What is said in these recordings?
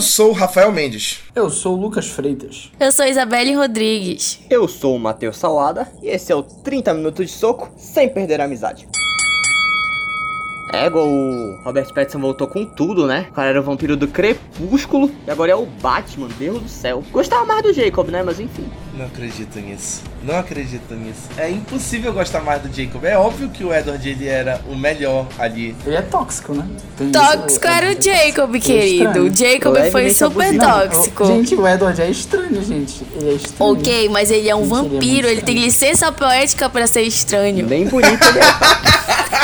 Eu sou o Rafael Mendes. Eu sou o Lucas Freitas. Eu sou Isabelle Rodrigues. Eu sou o Matheus Salada e esse é o 30 Minutos de Soco sem perder a amizade. É, igual o Robert Pattinson voltou com tudo, né? O cara era o vampiro do Crepúsculo e agora é o Batman, Deus do céu. Gostava mais do Jacob, né? Mas enfim. Não acredito nisso. Não acredito nisso. É impossível gostar mais do Jacob. É óbvio que o Edward ele era o melhor ali. Ele é tóxico, né? Tem Tóxico isso, era o é- Jacob, é querido. O. Jacob foi Levemente super. Não, tóxico. o- Gente, o Edward é estranho, gente. Ele é estranho. Ok, mas ele é um Gente, ele é vampiro, ele tem licença poética pra ser estranho. Bem bonito ele é.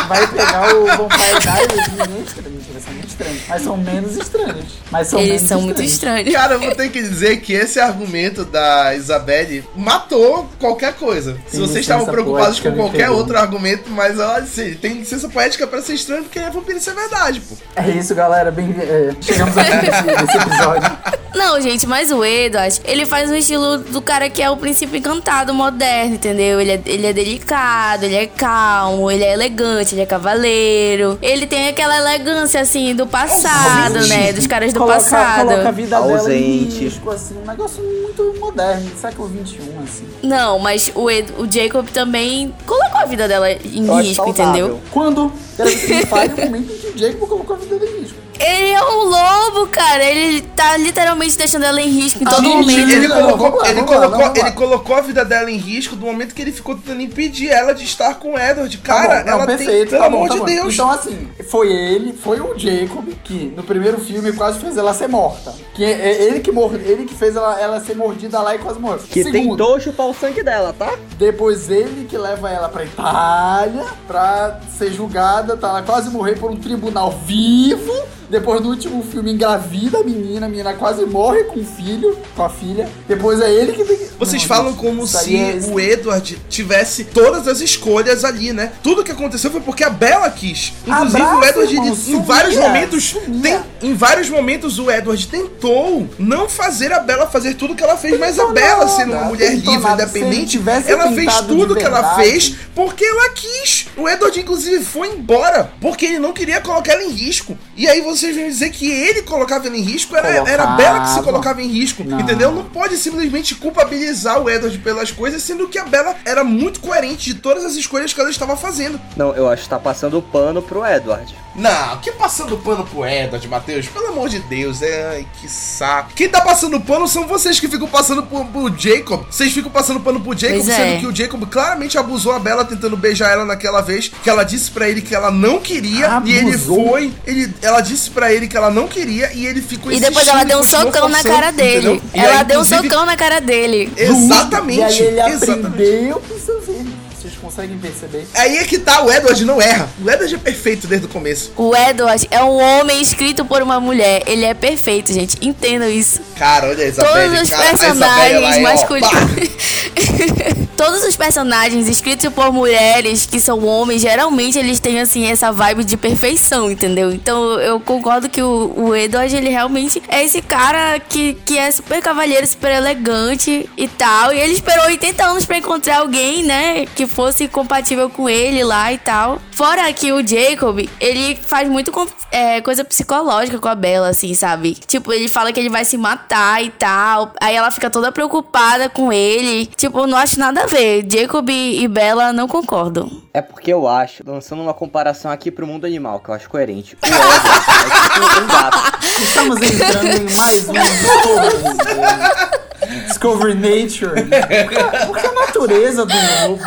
Vai pegar o Vampire Diaries, ninguém é estranho, eles são muito estranhos. Mas são menos estranhos. Mas são Eles menos são muito estranhos. estranhos. Cara, eu vou ter que dizer que esse argumento da Isabelle matou qualquer coisa. Se vocês estavam preocupados com qualquer pegou. outro argumento, mas ela ele tem licença poética pra ser estranho porque ele é vampiro, isso é verdade, pô. É isso, galera. Bem, é, chegamos aqui nesse, nesse episódio. Não, gente, mas o Edward, ele faz um estilo do cara que é o príncipe encantado moderno, entendeu? Ele é, ele é delicado, ele é calmo, ele é elegante, ele é cavaleiro. Ele tem aquela elegância, assim, do passado, Ausente. né? Dos caras do coloca, passado. Coloca a vida dela em Ausente. risco, assim. Um negócio muito moderno, do século XXI, assim. Não, mas o, Ed- o Jacob também colocou a vida dela em Eu risco, entendeu? Quando? Me fale o momento em que o Jacob colocou a vida dele em risco. Ele é um lobo, cara. Ele tá literalmente deixando ela em risco em todo Gente, momento. Ele colocou, lá, ele, lá, colocou, ele colocou a vida dela em risco do momento que ele ficou tentando impedir ela de estar com o Edward. Tá Cara, bom, não, ela tem. perfeito, Pelo tá amor tá de bom. Deus. Então, assim, foi ele, foi o Jacob que no primeiro filme quase fez ela ser morta. Que é é ele que, mor ele que fez ela, ela ser mordida lá e quase morreu. Que Segundo, tentou chupar o sangue dela, tá? depois ele que leva ela pra Itália pra ser julgada, tá? Ela quase morrer por um tribunal vivo. Depois no último filme engravida a menina, a menina quase morre com o filho, com a filha. Depois é ele que tem que. Vocês Não, falam como se é- o Edward tivesse todas as escolhas ali, né? Tudo que aconteceu foi porque a Bella quis. Inclusive Abraço, o Edward irmão, ele- em vários momentos tem, em vários momentos o Edward tentou não fazer a Bella fazer tudo que ela fez, mas a nada, sendo uma mulher livre, nada. Independente, ela fez tudo que ela fez porque ela quis. O Edward inclusive foi embora porque ele não queria colocar ela em risco. E aí vocês vêm dizer que ele colocava ela em risco, era, era a Bella que se Colocava. em risco, Não. entendeu? Não pode simplesmente culpabilizar o Edward pelas coisas, sendo que a Bella era muito coerente de todas as escolhas que ela estava fazendo. Não, eu acho que tá passando pano pro Edward. Não, que passando pano pro Edward, Matheus? Pelo amor de Deus, é... ai, que saco. Quem tá passando pano são vocês que ficam passando pro, pro Jacob. Vocês ficam passando pano pro Jacob, Pois sendo é. que o Jacob claramente abusou a Bella tentando beijar ela naquela vez, que ela disse pra ele que ela não queria, e ele Abusou? foi, ele, ela disse pra ele que ela não queria, e ele ficou E depois ela deu um socão na cara dele. entendeu? Ela aí, deu um socão na cara dele. Exatamente. E aí ele exatamente. aprendeu com seus erros. Vocês conseguem perceber? Aí é que tá, o Edward não erra. O Edward é perfeito desde o começo. O Edward é um homem escrito por uma mulher. Ele é perfeito, gente. Entendam isso. Cara, olha a Isabelle, Todos os cara, personagens masculinos. Todos os personagens escritos por mulheres que são homens, geralmente eles têm assim essa vibe de perfeição, entendeu? Então eu concordo que o, o Edward, ele realmente é esse cara que, que é super cavalheiro, super elegante e tal. E ele esperou 80 anos pra encontrar alguém, né, que fosse compatível com ele lá e tal. Fora que o Jacob, ele faz muito é, coisa psicológica com a Bella, assim, sabe? Tipo, ele fala que ele vai se matar e tal. Aí ela fica toda preocupada com ele. Tipo, eu não acho nada a ver. Jacob e Bella não concordam. É porque eu acho, lançando uma comparação aqui pro mundo animal, que eu acho coerente. O Edward é tipo um gato. Estamos entrando em mais um Discovery. Discovery Nature. Porque a natureza do lobo.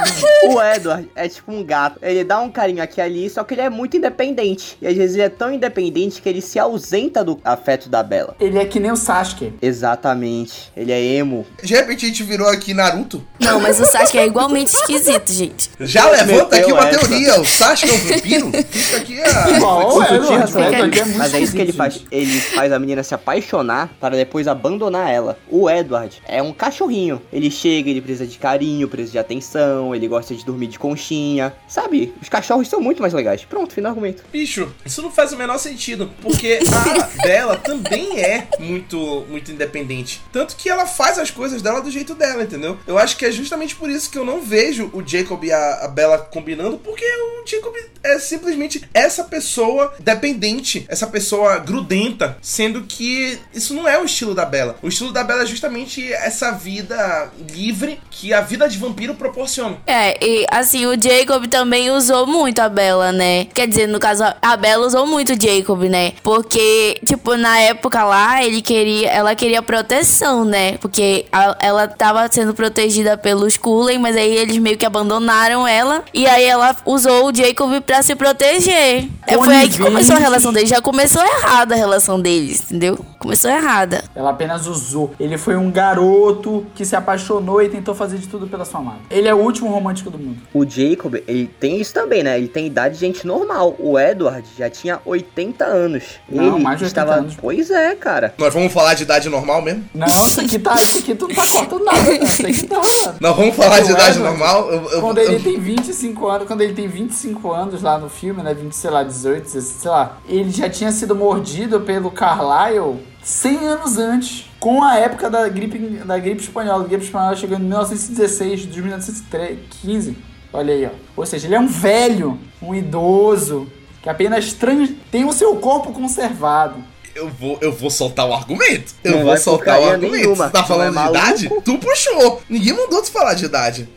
O Edward é tipo um gato. Ele dá um carinho aqui e ali, só que ele é muito independente. E às vezes ele é tão independente que ele se ausenta do afeto da Bela. Ele é que nem o Sasuke. Exatamente. Ele é emo. De repente a gente virou aqui Naruto. Não, mas o Sasuke é igualmente esquisito, gente. Já levanta aqui uma essa. teoria. O Sasuke é um vampiro? Isso aqui é... Igual o O Edward é regra. muito Mas é isso que ele faz. Ele faz a menina se apaixonar para depois abandonar ela. O Edward é um cachorrinho. Ele chega, ele precisa de carinho, precisa de atenção, ele gosta de dormir de conchinha. Sabe? Os cachorros são muito mais legais. Pronto, fim do argumento. Bicho, isso não faz o menor sentido, porque a Bella também é muito, muito independente. Tanto que ela faz as coisas dela do jeito dela, entendeu? Eu acho que é justamente por isso que eu não vejo o Jacob e a, a Bella combinando, porque o Jacob é simplesmente essa pessoa dependente, essa pessoa grudenta, sendo que isso não é o estilo da Bela. O estilo da Bela é justamente essa vida livre que a vida de vampiro proporciona. É, e assim, o Jacob também usou muito a Bella, né? Quer dizer, no caso, a Bella usou muito o Jacob, né? Porque, tipo, na época lá, ele queria, ela queria proteção, né? Porque a- ela tava sendo protegida pelos Cullen, mas aí eles meio que abandonaram ela. E aí ela usou o Jacob pra se proteger. É, foi aí que começou a relação deles. Já começou errada a relação deles, entendeu? Começou errada. Ela apenas usou. Ele foi um garoto que se apaixonou e tentou fazer de tudo pela sua amada. Ele é o último romântico do mundo. O Jacob, ele tem isso também, né? Ele tem idade de gente normal. O Edward já tinha 80 anos. Não, ele mais de 80 estava... anos. Pois é, cara. Nós vamos falar de idade normal mesmo? Não, isso aqui tá. Isso aqui tu não tá cortando nada, não. Isso aqui tá, mano. Nós vamos falar Porque de idade Edward, normal? Eu- eu- Quando eu- ele tem 25 anos, quando ele tem 25 anos lá no filme, né? 20, sei lá, 18, 16, sei lá. Ele já tinha sido mordido pelo Carlyle 100 anos antes. Com a época da gripe, da gripe espanhola. A gripe espanhola chegou em 1916, de 1915. Olha aí, ó. Ou seja, ele é um velho, um idoso, que apenas trans... tem o seu corpo conservado. Eu vou, eu vou soltar o argumento. Eu Não vou vai soltar o argumento. nenhuma. Você tá falando é de idade? Tu puxou. Ninguém mandou tu falar de idade.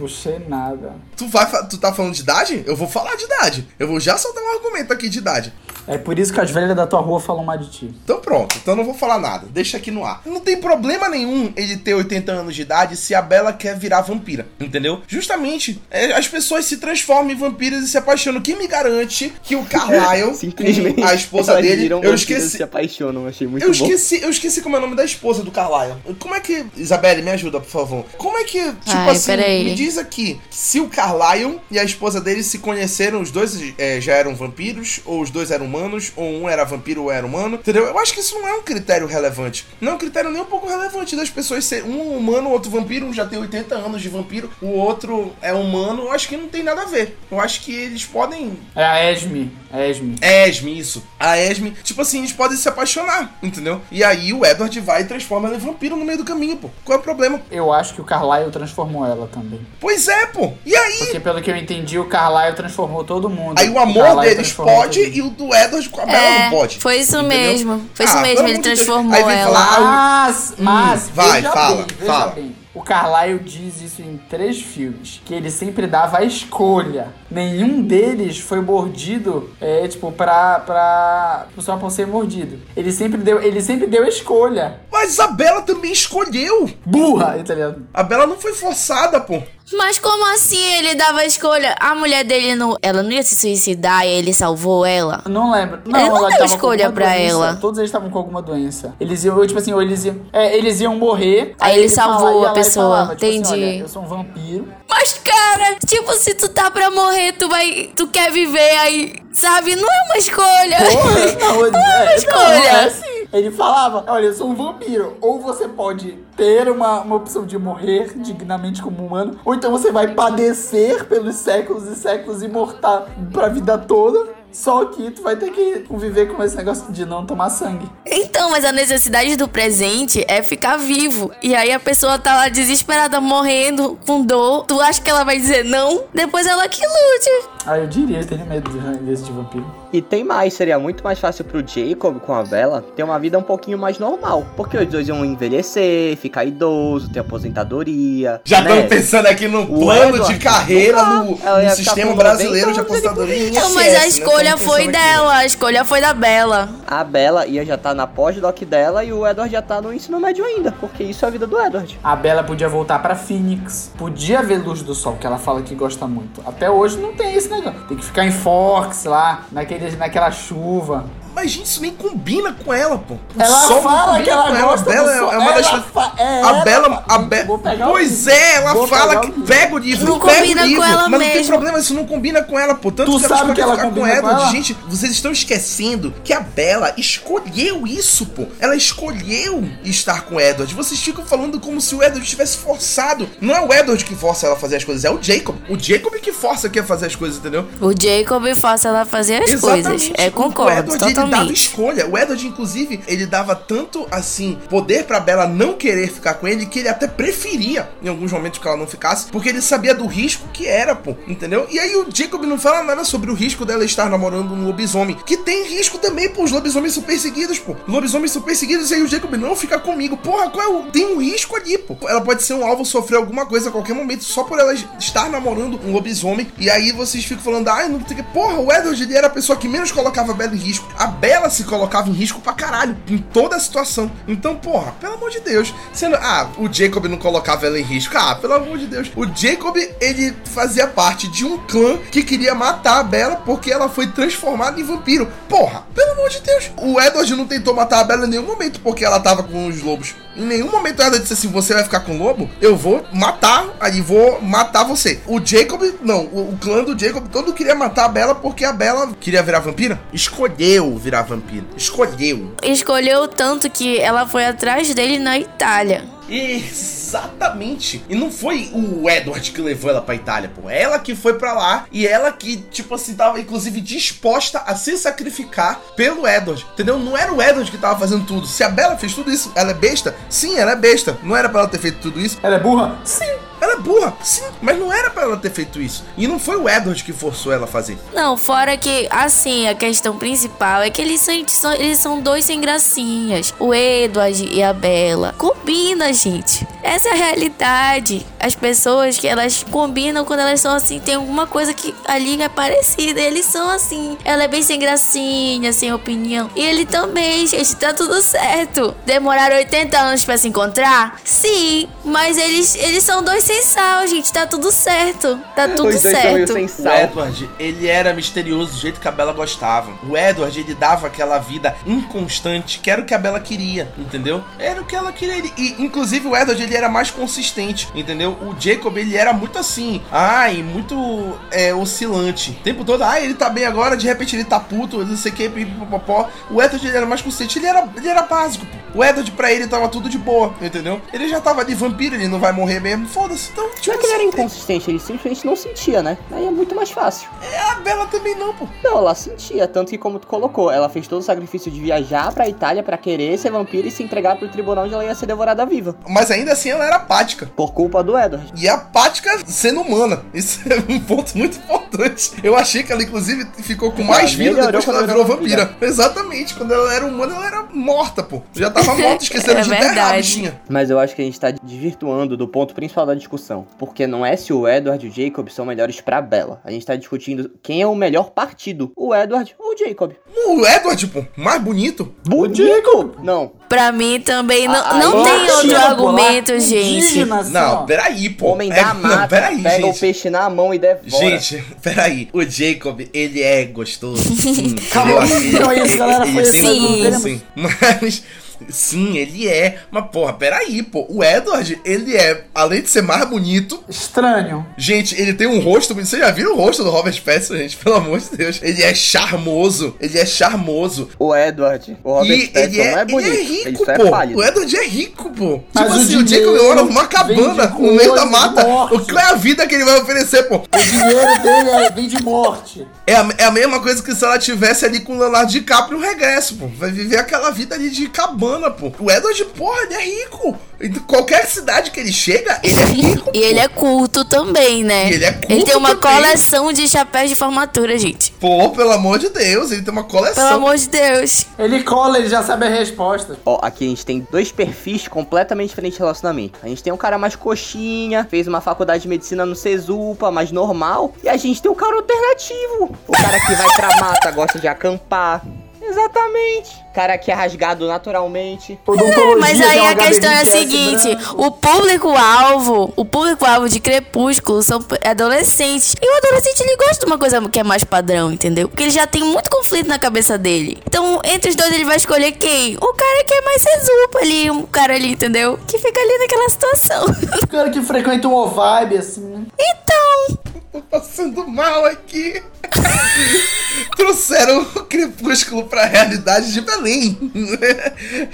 Puxei nada. Tu, vai, tu tá falando de idade? Eu vou falar de idade. Eu vou já soltar um argumento aqui de idade. É por isso que as velhas da tua rua falam mais de ti. Então pronto, então eu não vou falar nada. Deixa aqui no ar. Não tem problema nenhum ele ter 80 anos de idade se a Bela quer virar vampira, entendeu? Justamente, é, as pessoas se transformam em vampiras e se apaixonam. Quem me garante que o Carlyle, Simplesmente. a esposa elas dele, viram eu esqueci. se apaixonam, achei muito Eu bom. esqueci, eu esqueci como é o nome da esposa do Carlyle. Como é que. Isabelle, me ajuda, por favor. Como é que. Tipo Ai, assim, peraí. me diz aqui. Se o Carlyle e a esposa dele se conheceram, os dois é, já eram vampiros, ou os dois eram humanos, ou um era vampiro ou era humano, entendeu? Eu acho que isso não é um critério relevante. Não é um critério nem um pouco relevante das pessoas ser um humano, outro vampiro, um já tem 80 anos de vampiro, o outro é humano. Eu acho que não tem nada a ver. Eu acho que eles podem É a Esme. A Esme. Esme, isso. A Esme, tipo assim, eles podem se apaixonar, entendeu? E aí o Edward vai e transforma ela em vampiro no meio do caminho, pô. Qual é o problema? Eu acho que o Carlyle transformou ela também. Pois é, pô. E aí? Porque pelo que eu entendi, o Carlyle transformou todo mundo. Aí o amor Carlyle deles pode e o do Edward com a Bella É, não pode. foi isso entendeu? mesmo. Foi isso Ah, mesmo, pelo ele Deus. transformou ela. falar, Mas, mas, vai, veja fala, bem, veja fala. bem. O Carlyle diz isso em três filmes, que ele sempre dava a escolha. Nenhum deles foi mordido, é, tipo, pra, pra, só por ser mordido. Ele sempre deu, ele sempre deu a escolha. Mas a Bella também escolheu. Burra, ligado? A Bella não foi forçada, pô. Mas como assim ele dava a escolha? A mulher dele não. Ela não ia se suicidar e ele salvou ela? Não lembro. Não, Ele não ela deu escolha pra doença. ela. Todos eles estavam com alguma doença. Eles iam, tipo assim, ou eles iam, é, eles iam morrer. Aí ele fala- salvou a pessoa. falava, tipo assim, Entendi. olha, eu sou um vampiro. Mas, cara, tipo, se tu tá pra morrer, tu vai. Tu quer viver aí. Sabe? Não é uma escolha. Porra, não, ele- uma é, escolha. não, é assim. Ele falava, olha, eu sou um vampiro. Ou você pode ter uma, uma opção de morrer dignamente como humano, ou então você vai padecer pelos séculos e séculos e mortar pra vida toda. Só que tu vai ter que conviver com esse negócio de não tomar sangue. Então, mas a necessidade do presente é ficar vivo. E aí a pessoa tá lá desesperada, morrendo, com dor. Tu acha que ela vai dizer não? Depois ela que lute. Ah, eu diria, eu tenho medo de- desse de vampiro. E tem mais, seria muito mais fácil pro Jacob com a Bella ter uma vida um pouquinho mais normal. Porque os dois iam envelhecer, ficar idoso, ter aposentadoria. Já né? estamos pensando aqui no O plano Edward, de carreira não no, no sistema brasileiro de 90 anos, apostadoria. Então, mas a escolha foi dela. A escolha foi da Bela. A Bella ia já estar na pós-doc dela e o Edward já tá no ensino médio ainda. Porque isso é a vida do Edward. A Bella podia voltar pra Phoenix. Podia ver Luz do Sol, que ela fala que gosta muito. Até hoje não tem esse negócio. Tem que ficar em Forks lá, naquele, naquela chuva. Mas gente, isso nem combina com ela, pô. O Ela sol fala que ela com gosta A Bela é- é uma das Ela fa- é, A ela Bela, a Be... Pois livro. é, ela Vou fala que pega o livro, Não pega combina o livro, com ela mas não tem mesmo. problema, isso não combina com ela, pô. Tanto Tu que ela sabe que ela ficar com combina com Edward. ela? Gente, vocês estão esquecendo que a Bela escolheu isso, pô. Ela escolheu estar com o Edward. Vocês ficam falando como se o Edward tivesse forçado. Não é o Edward que força ela a fazer as coisas, é o Jacob. O Jacob que força aqui a fazer as coisas, entendeu? O Jacob faça ela fazer as coisas. É, concordo, Ele dava escolha. O Edward, inclusive, ele dava tanto, assim, poder pra Bella não querer ficar com ele, que ele até preferia, em alguns momentos, que ela não ficasse, porque ele sabia do risco que era, pô, entendeu? E aí o Jacob não fala nada sobre o risco dela estar namorando um lobisomem, que tem risco também, pô, os lobisomens são perseguidos, pô. Lobisomens são perseguidos e aí o Jacob não fica comigo. Porra, qual é o... tem um risco ali, pô. Ela pode ser um alvo, sofrer alguma coisa a qualquer momento, só por ela estar namorando um lobisomem. E aí vocês ficam falando, ai, não tem que. Porra, o Edward ele era a pessoa que menos colocava a Bella em risco. A Bella se colocava em risco pra caralho, em toda a situação. Então, porra, pelo amor de Deus. Sendo, ah, o Jacob não colocava ela em risco. Ah, pelo amor de Deus. O Jacob, ele fazia parte de um clã que queria matar a Bella porque ela foi transformada em vampiro. Porra, pelo amor de Deus. O Edward não tentou matar a Bella em nenhum momento porque ela tava com os lobos. Em nenhum momento ela disse assim: você vai ficar com o lobo, eu vou matar, aí vou matar você. O Jacob, não, o, o clã do Jacob todo queria matar a Bella porque a Bella queria virar vampira. Escolheu virar vampira. Escolheu. Escolheu tanto que ela foi atrás dele na Itália. Exatamente. E não foi o Edward que levou ela pra Itália, pô. Ela que foi pra lá e ela que, tipo assim, tava inclusive disposta a se sacrificar pelo Edward. Entendeu? Não era o Edward que tava fazendo tudo. Se a Bella fez tudo isso, ela é besta? Sim, ela é besta. Não era pra ela ter feito tudo isso? Ela é burra? Sim. Ela burra, sim, mas não era pra ela ter feito isso. E não foi o Edward que forçou ela a fazer. Não, fora que, assim, a questão principal é que eles são, eles são dois sem gracinhas. O Edward e a Bella. Combina, gente. Essa é a realidade. As pessoas que elas combinam quando elas são assim, tem alguma coisa que ali é parecida. Eles são assim. Ela é bem sem gracinha, sem opinião. E ele também, gente, tá tudo certo. Demoraram 80 anos pra se encontrar? Sim, mas eles, eles são dois sem sal, gente. Tá tudo certo. Tá tudo Os dois são meio certo. sem O sal. Edward, ele era misterioso do jeito que a Bella gostava. O Edward, ele dava aquela vida inconstante, que era o que a Bella queria, entendeu? Era o que ela queria. E, inclusive, o Edward, ele era mais consistente, entendeu? O Jacob, ele era muito assim, ai, muito é, oscilante. O tempo todo, ai, ele tá bem agora, de repente ele tá puto, não sei o que, pipipopopó. O Edward, ele era mais consistente, ele era, ele era básico. O Edward, pra ele, tava tudo de boa, entendeu? Ele já tava de vampiro, ele não vai morrer mesmo, foda-se. Então, Não tipo é que ele era inconsistente, ele simplesmente não sentia, né? Aí é muito mais fácil. é, a Bella também não, pô. Não, ela sentia, tanto que como tu colocou, ela fez todo o sacrifício de viajar pra Itália pra querer ser vampira e se entregar pro tribunal onde ela ia ser devorada viva. Mas ainda assim ela era apática. Por culpa do Edward. E apática sendo humana. Isso é um ponto muito importante. Eu achei que ela, inclusive, ficou com mais vida depois que ela virou virou vampira. Exatamente. Quando ela era humana, ela era morta, pô. Já tava morta, esquecendo É de enterrar a bichinha. Mas eu acho que a gente tá desvirtuando do ponto principal da discussão. Porque não é se o Edward e o Jacob são melhores pra Bella. A gente tá discutindo quem é o melhor partido, o Edward ou o Jacob. O Edward, pô, mais bonito. Bonito! Não, Pra mim também não, Ah, não tem Tira, outro pô, lá, argumento, gente. indígena, assim, Não, peraí, pô. homem É, da não, mata, peraí, pega o gente. peixe na mão e devora. Gente, peraí. O Jacob, ele é gostoso. Sim. Calma, não é isso, galera, foi assim, queremos- sim. Mas. Sim, ele é. Mas, porra, peraí, pô. O Edward, ele é, além de ser mais bonito, Estranho. Gente, ele tem um rosto. Vocês já viram o rosto do Robert Pattinson, gente? Pelo amor de Deus. Ele é charmoso. Ele é charmoso. O Edward, o Robert e Pattinson ele é, não é bonito, ele é ele, rico, só é pô. pálido. o Edward é rico, pô. Mas tipo o assim, o Jacob dinheiro mora numa cabana no meio da mata. O que é a vida que ele vai oferecer, pô? O dinheiro dele é, vem de morte. É a, é a mesma coisa que se ela tivesse ali com o Leonardo DiCaprio no regresso, pô. Vai viver aquela vida ali de cabana, pô. O Edward, porra, ele é rico. Em qualquer cidade que ele chega, ele é rico. E ele é culto também, né? E ele é culto Ele tem uma também. coleção de chapéus de formatura, gente. Pô, pelo amor de Deus, ele tem uma coleção. Pelo amor de Deus. Ele cola, ele já sabe a resposta. Ó, aqui a gente tem dois perfis completamente diferentes de relacionamento. A gente tem um cara mais coxinha, fez uma faculdade de medicina no Cesupa, mais normal. E a gente tem um cara alternativo. O cara que vai pra mata, gosta de acampar. Exatamente. Cara que é rasgado naturalmente. Odontologia Mas aí a questão é a HB20S seguinte: branco. o público-alvo, o público-alvo de Crepúsculo são adolescentes. E o adolescente ele gosta de uma coisa que é mais padrão, entendeu? Porque ele já tem muito conflito na cabeça dele. Então, entre os dois, ele vai escolher quem? O cara que é mais sesupa ali, um cara ali, entendeu? Que fica ali naquela situação. O cara que frequenta um vibe assim, né? então, Tô passando mal aqui. Trouxeram o crepúsculo pra realidade de Belém.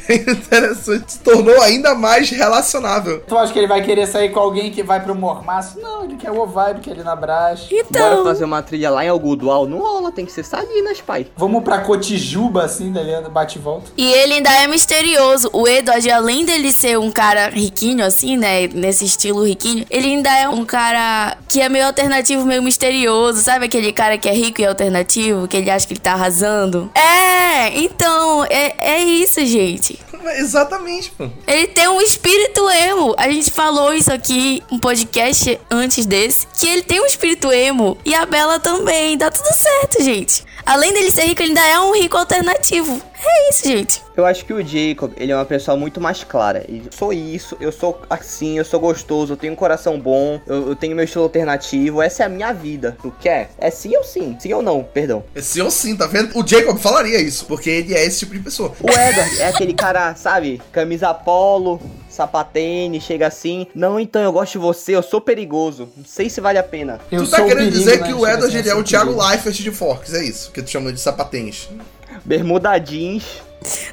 É interessante. Se tornou ainda mais relacionável. Tu acha que ele vai querer sair com alguém que vai pro mormaço? Não, ele quer o vibe, quer ele na Brás. Bora Então, fazer uma trilha lá em Algodual. Não rola, tem que ser Salinas, pai. Vamos pra Cotijuba, assim, dali, bate e volta. e ele ainda é misterioso. O Edward, além dele ser um cara riquinho, assim, né? Nesse estilo riquinho, ele ainda é um cara que é meio alternativo, meio misterioso. Sabe aquele cara que é rico e alternativo, que ele acha que ele tá arrasando? É, então, é, é isso, gente. Exatamente, pô. Ele tem um espírito emo. A gente falou isso aqui um podcast antes desse. Que ele tem um espírito emo. E a Bela também. Dá tudo certo, gente. Além dele ser rico, ele ainda é um rico alternativo. É isso, gente. Eu acho que o Jacob, ele é uma pessoa muito mais clara. Eu sou isso, eu sou assim, eu sou gostoso, eu tenho um coração bom, eu, eu tenho meu estilo alternativo, essa é a minha vida. Tu quer? É sim ou sim? Sim ou não, perdão. Esse eu sim, tá vendo? O Jacob falaria isso, porque ele é esse tipo de pessoa. O Edward é aquele cara, sabe? Camisa polo, sapatênis, chega assim. Não, então eu gosto de você, eu sou perigoso. Não sei se vale a pena. Eu tu tá querendo perigo, dizer né? que o Edward é o Thiago. Leifert de Forks, é isso que tu chama de sapatênis. Bermuda jeans.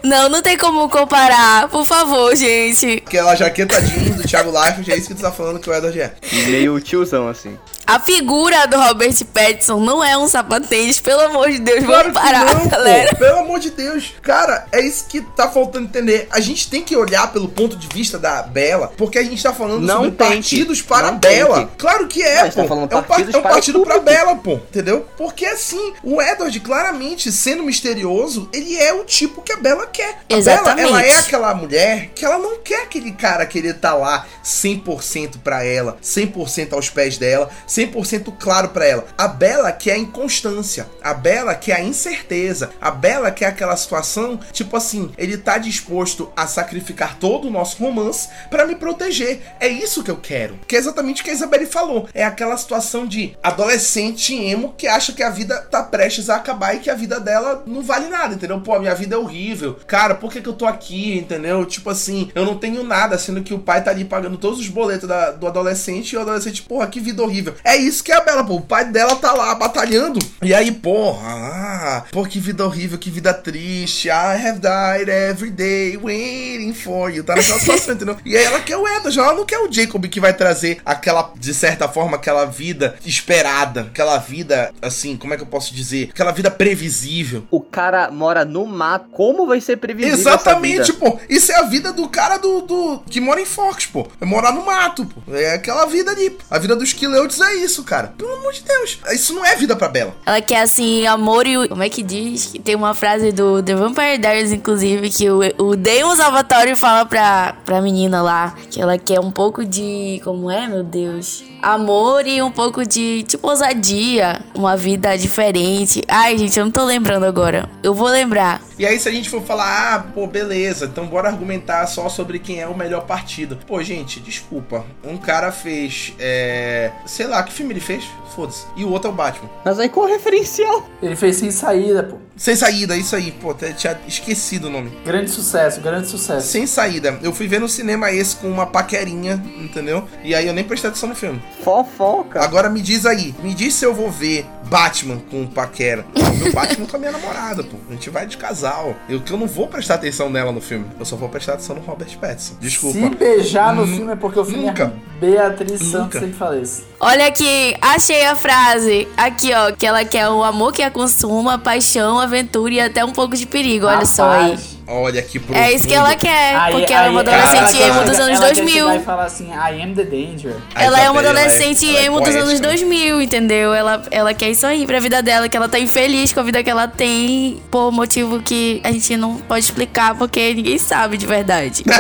Não, não tem como comparar. Por favor, gente. Aquela jaqueta jeans do Thiago Leifert, é isso que tu tá falando que o Edward é. Meio tiozão, assim. A figura do Robert Pattinson não é um sapatênis, pelo amor de Deus. Claro Vamos parar, não, galera. pô. Pelo amor de Deus. Cara, é isso que tá faltando entender. A gente tem que olhar pelo ponto de vista da Bela, porque a gente tá falando Não sobre tente. partidos para Não Bela. tente. Claro que é, A gente pô. tá falando é um, par- partidos é um para partido pra público. Bela, pô. Entendeu? Porque assim, o Edward, claramente, sendo misterioso, ele é o tipo que a Bela quer. A Exatamente. Bela, ela é aquela mulher que ela não quer aquele cara querer tá lá 100% pra ela, 100% aos pés dela, 100% claro pra ela. A Bela quer a inconstância, a Bela quer a incerteza, a Bela quer aquela situação, tipo assim, ele tá disposto a sacrificar todo o nosso romance pra me proteger. É isso que eu quero. Que é exatamente o que a Isabelle falou. É aquela situação de adolescente emo que acha que a vida tá prestes a acabar e que a vida dela não vale nada, entendeu? Pô, a minha vida é horrível. Cara, por que, que eu tô aqui, entendeu? Tipo assim, eu não tenho nada, sendo que o pai tá ali pagando todos os boletos da- do adolescente e o adolescente, porra, que vida horrível. É isso que é a Bela, pô. O pai dela tá lá batalhando. E aí, porra, ah, pô, que vida horrível, que vida triste. I have died every day waiting for you. Tá naquela situação, entendeu? E aí ela quer o Edward, ela não quer o Jacob que vai trazer aquela, de certa forma, aquela vida esperada. Aquela vida, assim, como é que eu posso dizer? Aquela vida previsível. O cara mora no mato. Como vai ser previsível essa Exatamente, vida? pô. Isso é a vida do cara do, do que mora em Fox, pô. É morar no mato, pô. É aquela vida ali. A vida dos Kileudes é isso, cara. Pelo amor de Deus. Isso não é vida pra Bela. Ela quer, assim, amor e... Como é que diz? Que Tem uma frase do The Vampire Diaries, inclusive, que o, o Damon Salvatore fala pra, pra menina lá que ela quer um pouco de... Como é, meu Deus? Amor e um pouco de, tipo, ousadia. Uma vida diferente. Ai, gente, eu não tô lembrando agora. Eu vou lembrar. E aí, se a gente for falar, ah, pô, beleza, então bora argumentar só sobre quem é o melhor partido. Pô, gente, desculpa. Um cara fez. É. Sei lá, que filme ele fez? Foda-se. E o outro é o Batman. Mas aí qual o referencial? Ele fez sem saída, pô. Sem saída, isso aí. Pô, até tinha esquecido o nome. Grande sucesso, grande sucesso. Sem saída. Eu fui ver no cinema esse com uma paquerinha, entendeu? E aí eu nem prestei atenção no filme. Fofoca. Agora me diz aí, me diz se eu vou ver Batman com paquera. Meu Batman com a minha namorada, pô. A gente vai de casal. Eu que eu não vou prestar atenção nela no filme. Eu só vou prestar atenção no Robert Pattinson. Desculpa. Se beijar no filme é porque o filme nunca. é Beatriz Nunca. Santos sempre fala isso. Olha aqui, achei a frase. Aqui, ó, que ela quer o amor que a consuma, paixão, aventura e até um pouco de perigo. Olha só aí. Rapaz. Olha que profundo. É isso que ela quer, Aí- porque ela é uma adolescente ela emo dos anos ela quer 2000. chegar e falar assim, I am the danger. Ela é uma Isabelle, adolescente ela é- emo ela é dos anos poética. 2000, entendeu? Ela, ela quer isso aí pra vida dela, que ela tá infeliz com a vida que ela tem, por motivo que a gente não pode explicar, porque ninguém sabe de verdade.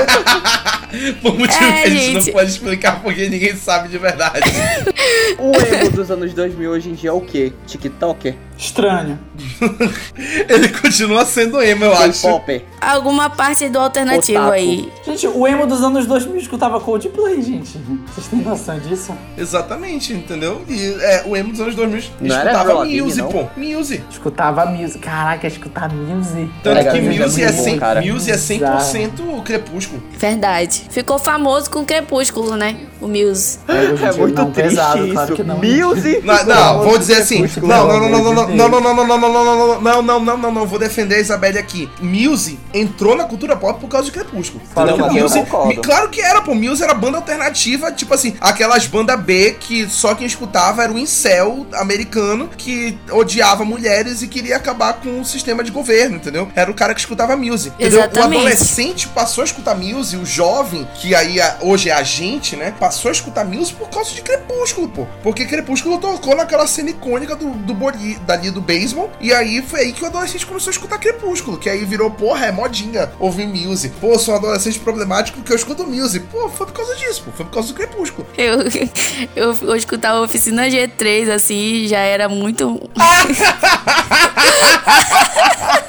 Por motivo É, que a gente, gente. não pode explicar porque ninguém sabe de verdade. O emo dos anos 2000 hoje em dia é o quê? TikToker? Estranho. Ele continua sendo emo, eu acho. K-Popper? Alguma parte do alternativo Otaku. aí. Gente, o emo dos anos 2000 escutava Coldplay, gente. Vocês têm noção disso? Exatamente, entendeu? E é, o emo dos anos 2000 Não era escutava Avril Muse, não? pô. Muse. Escutava Muse. Caraca, escutar Muse. Tanto É, que Muse é Muse é, bom, 100%, cara. Muse é 100% crepúsculo. Verdade. Ficou famoso com Crepúsculo, né? o Muse. É dia, muito não, triste pesado, isso. claro que não. Muse. Não, não, vou dizer assim. Crepúsculo, Não, pelo não, não, amor não, não, não, não, não, não, não, não, não, não, não, não, não, não, vou defender a Isabelle aqui. Muse entrou na cultura pop por causa de Crepúsculo. Claro Entendeu? que não, Muse, claro que era, pô. Muse era banda alternativa, tipo assim, aquelas bandas B que só quem escutava era o incel americano que odiava mulheres e queria acabar com o sistema de governo, entendeu? Era o cara que escutava Muse. Entendeu? Exatamente. O adolescente passou a escutar Muse, o jovem, que aí a- hoje é a gente, né? Passou a escutar Muse por causa de Crepúsculo, pô. Porque Crepúsculo tocou naquela cena icônica do, do boli, dali do beisebol. E aí foi aí que o adolescente começou a escutar Crepúsculo. Que aí virou, porra, é modinha ouvir Muse. Pô, sou um adolescente problemático porque eu escuto Muse. Pô, foi por causa disso, pô. Foi por causa do Crepúsculo. Eu, eu, eu escutava Oficina G3, assim, já era muito.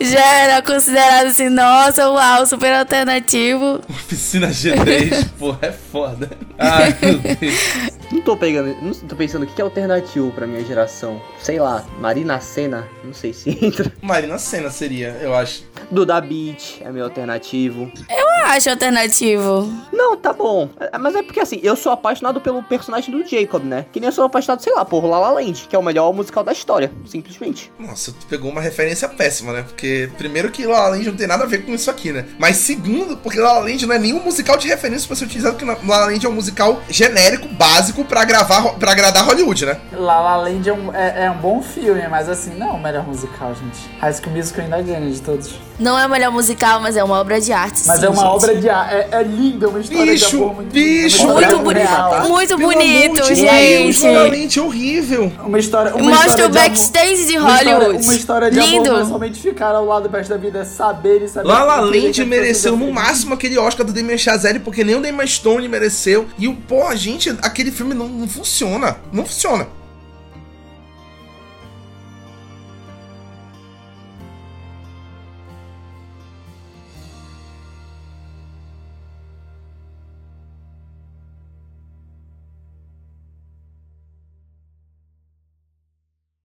já era considerado assim, nossa, uau, super alternativo. Oficina G3, pô, é foda. Ai, meu Deus. Não tô pegando, não tô pensando o que é alternativo pra minha geração. Sei lá, Marina Senna, não sei se entra. Marina Senna seria, eu acho. Duda Beat é meu alternativo. Eu acho alternativo. Não, tá bom. Mas é porque assim, eu sou apaixonado pelo personagem do Jacob, né? Que nem eu sou apaixonado, sei lá, por La La Land, que é o melhor musical da história, simplesmente. Nossa, tu pegou uma referência péssima, né? Porque, primeiro, que La La Land não tem nada a ver com isso aqui, né? Mas, segundo, porque La La Land não é nenhum musical de referência pra ser utilizado, porque La La Land é um musical genérico, básico, pra gravar, pra agradar Hollywood, né? La La Land é um, é, é um bom filme, mas assim, não é o melhor musical, gente. High School Musical ainda ganha de todos. Não é o melhor musical, mas é uma obra de arte. Mas sim, é uma gente. obra de arte, é, é linda, é uma história Bicho, de amor muito bicho, Muito, boni real. muito bonito, de gente. Deus, Land é horrível. Uma história, uma Mostra história o de amor- backstage de uma história- Hollywood. Uma história de Lindo. amor, não é somente ficar ao lado do resto da vida, é saber e saber. La La entender que Land mereceu no é máximo aquele Oscar do Damien Chazelle, porque nem o Damien Stone mereceu. E o, porra, gente, aquele filme não, não funciona. Não funciona.